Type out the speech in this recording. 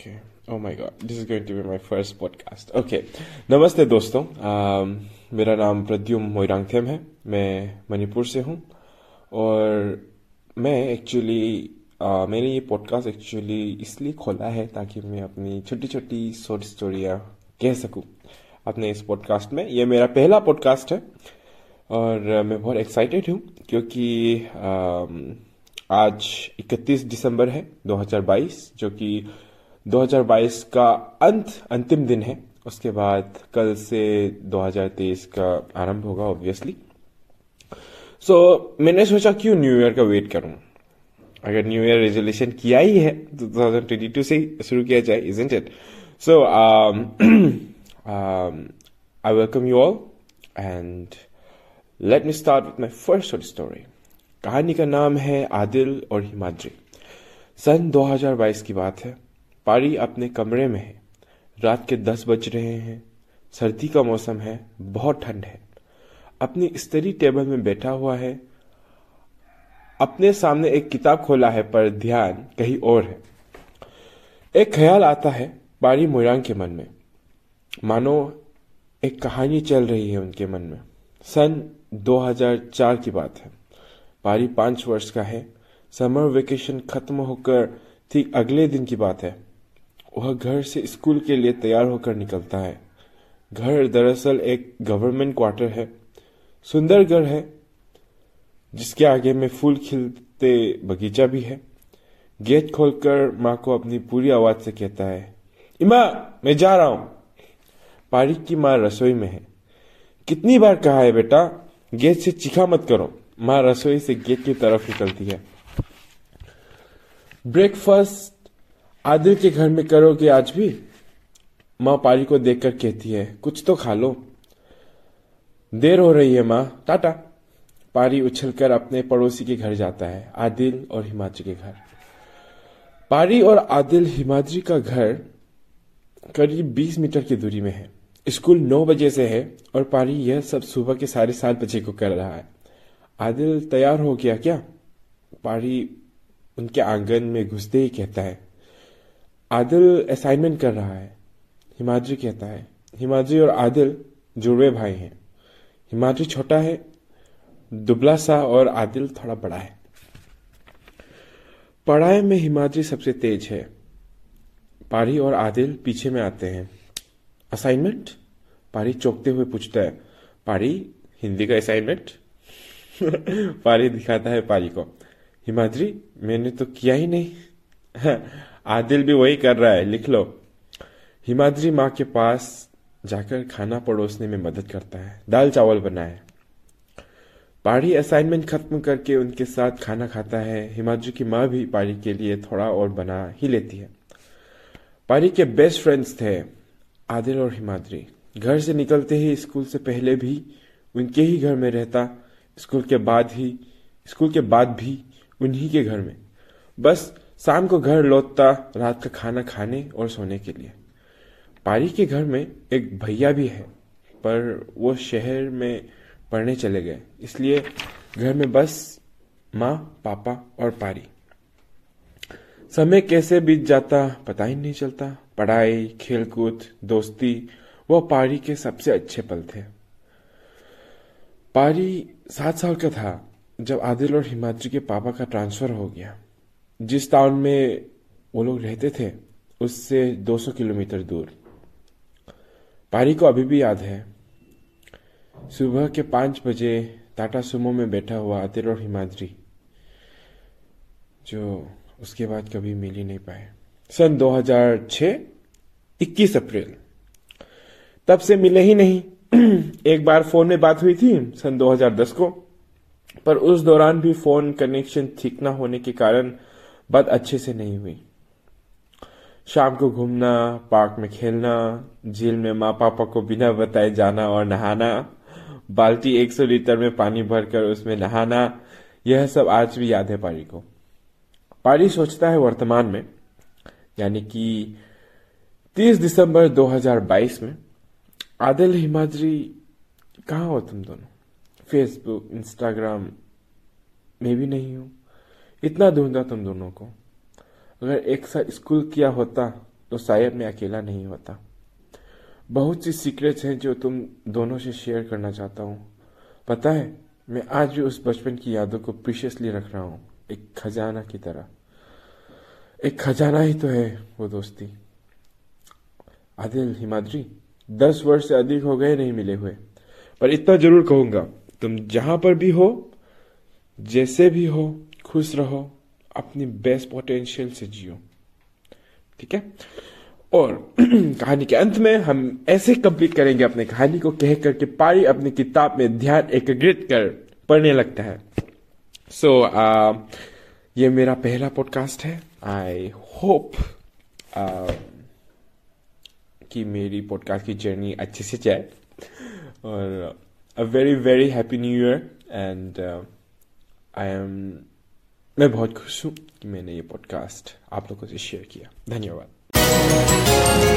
Okay. Oh my god, this is going to be my first podcast. Okay. नमस्ते दोस्तों um, मेरा नाम प्रद्युम मोइरांगथेम है मैं मणिपुर से हूँ और मैं एक्चुअली uh, मैंने ये पॉडकास्ट एक्चुअली इसलिए खोला है ताकि मैं अपनी छोटी छोटी शॉर्ट स्टोरियाँ कह सकूँ अपने इस पॉडकास्ट में ये मेरा पहला पॉडकास्ट है और मैं बहुत एक्साइटेड हूँ क्योंकि um, आज 31 दिसंबर है 2022 जो कि 2022 का अंत अंतिम दिन है। उसके बाद कल से 2023 का आरंभ होगा ऑब्वियसली सो so, मैंने सोचा क्यों न्यू ईयर का वेट करूँ? अगर न्यू ईयर रेजोल्यूशन किया ही है तो 2022 से शुरू किया जाए isn't it so I welcome you all and let me start with my first story कहानी का नाम है आदिल और हिमाद्री। सन 2022 की बात है। पारी अपने कमरे में है। रात के दस बज रहे हैं। सर्दी का मौसम है। बहुत ठंड है। अपनी स्टडी टेबल में बैठा हुआ है। अपने सामने एक किताब खोला है, पर ध्यान कहीं और है। एक ख्याल आता है पारी मोयरांग के मन में। मानो एक कहानी चल रही है उनके मन में। सन 2004 की बात है। पारी पाँच वर्ष का है। समर वेकेशन खत्म होकर ठीक अगले दिन की बात है। वह घर से स्कूल के लिए तैयार होकर निकलता है। घर दरअसल एक गवर्नमेंट क्वार्टर है। सुंदर घर है, जिसके आगे में फूल खिलते बगीचा भी है। गेट खोलकर माँ को अपनी पूरी आवाज़ से कहता है, इमा, मैं जा रहा हूँ। पारी की माँ रसोई में है। कितनी बार कहा है बेटा, गेट से चिखा मत करो। माँ रसोई से गेट की तरफ़ निकलती है। ब्रेकफास्ट आदिल के घर में करोगे आज भी? माँ पारी को देखकर कहती है, कुछ तो खा लो। देर हो रही है माँ। टाटा। पारी उछलकर अपने पड़ोसी के घर जाता है, आदिल और हिमाद्री के घर। पारी और आदिल हिमाद्री का घर करीब 20 मीटर की दूरी में है। स्कूल 9 बजे से है और पारी यह सब सुबह के साढ़े सात बजे को कर रहा है। आदिल तैयार हो गया क्या? पारी उनके आँगन में घुसते ही कहता है आदिल असाइनमेंट कर रहा है। हिमाद्री कहता है, हिमाद्री और आदिल जुड़वे भाई हैं। हिमाद्री छोटा है, दुबला सा और आदिल थोड़ा बड़ा है। पढ़ाई में हिमाद्री सबसे तेज है। पारी और आदिल पीछे में आते हैं। असाइनमेंट पारी चौंकते हुए पूछता है, पारी, हिंदी का असाइनमेंट पारी दिखाता है पारी को, हिमाद्री, मैंने तो किया ही नहीं। आदिल भी वही कर रहा है, लिख लो। हिमाद्री माँ के पास जाकर खाना परोसने में मदद करता है। दाल चावल बनाए। पारी असाइनमेंट खत्म करके उनके साथ खाना खाता है। हिमाद्री की माँ भी पारी के लिए थोड़ा और बना ही लेती है। पारी के बेस्ट फ्रेंड्स थे आदिल और हिमाद्री। घर से निकलते ही स्कूल से पहले भी उनके ही घर में रहता। स्कूल के बाद ही, स्कूल के बाद भी उन्हीं के घर में। बस शाम को घर लौटता रात का खाना खाने और सोने के लिए। पारी के घर में एक भैया भी है, पर वो शहर में पढ़ने चले गए। इसलिए घर में बस माँ, पापा और पारी। समय कैसे बीत जाता पता ही नहीं चलता। पढ़ाई, खेलकूद, दोस्ती, वो पारी के सबसे अच्छे पल थे। पारी सात साल का था, जब आदिल और हिमाद्री के पापा का ट्रांसफ़र हो गया। जिस टाउन में वो लोग रहते थे, उससे 200 किलोमीटर दूर। पारी को अभी भी याद है। सुबह के पाँच बजे टाटा सुमो में बैठा हुआ और हिमाद्री, जो उसके बाद कभी मिल ही नहीं पाए। सन 2006 21 अप्रैल। तब से मिले ही नहीं। एक बार फ़ोन में बात हुई थी सन 2010 को, पर उस दौरान भी फ़ोन कनेक्शन ठीक ना होने के कारण बात अच्छे से नहीं हुई। शाम को घूमना, पार्क में खेलना, झील में माँ पापा को बिना बताए जाना और नहाना, बाल्टी 100 लीटर में पानी भरकर उसमें नहाना, यह सब आज भी याद है पारी को। पारी सोचता है वर्तमान में, यानी कि 30 दिसंबर 2022 में, आदिल हिमाद्री, कहाँ हो तुम दोनों? फेसबुक इंस्टाग्राम में भी नहीं हूँ। इतना ढूंढा तुम दोनों को। अगर एक साथ स्कूल किया होता तो शायद मैं अकेला नहीं होता। बहुत सी सीक्रेट्स हैं जो तुम दोनों से शेयर करना चाहता हूँ। पता है, मैं आज भी उस बचपन की यादों को प्रीशियसली रख रहा हूँ, एक खजाना की तरह। एक खजाना ही तो है वो दोस्ती। आदिल, हिमाद्री, दस वर्ष से अधिक हो गए नहीं मिले हुए। पर इतना ज़रूर कहूँगा, तुम जहाँ पर भी हो, जैसे भी हो खुश रहो अपनी बेस्ट पोटेंशियल से जियो। ठीक है? और कहानी के अंत में हम ऐसे कंप्लीट करेंगे अपने कहानी को कह करके पारी अपनी किताब में ध्यान एकीकृत कर पढ़ने लगता है। सो so, uh, ये मेरा पहला पॉडकास्ट है। आई होप कि मेरी पॉडकास्ट की जर्नी अच्छे से जाए। और a very very happy new year and I am मैं बहुत खुश हूँ कि मैंने ये पॉडकास्ट आप लोगों से शेयर किया। धन्यवाद।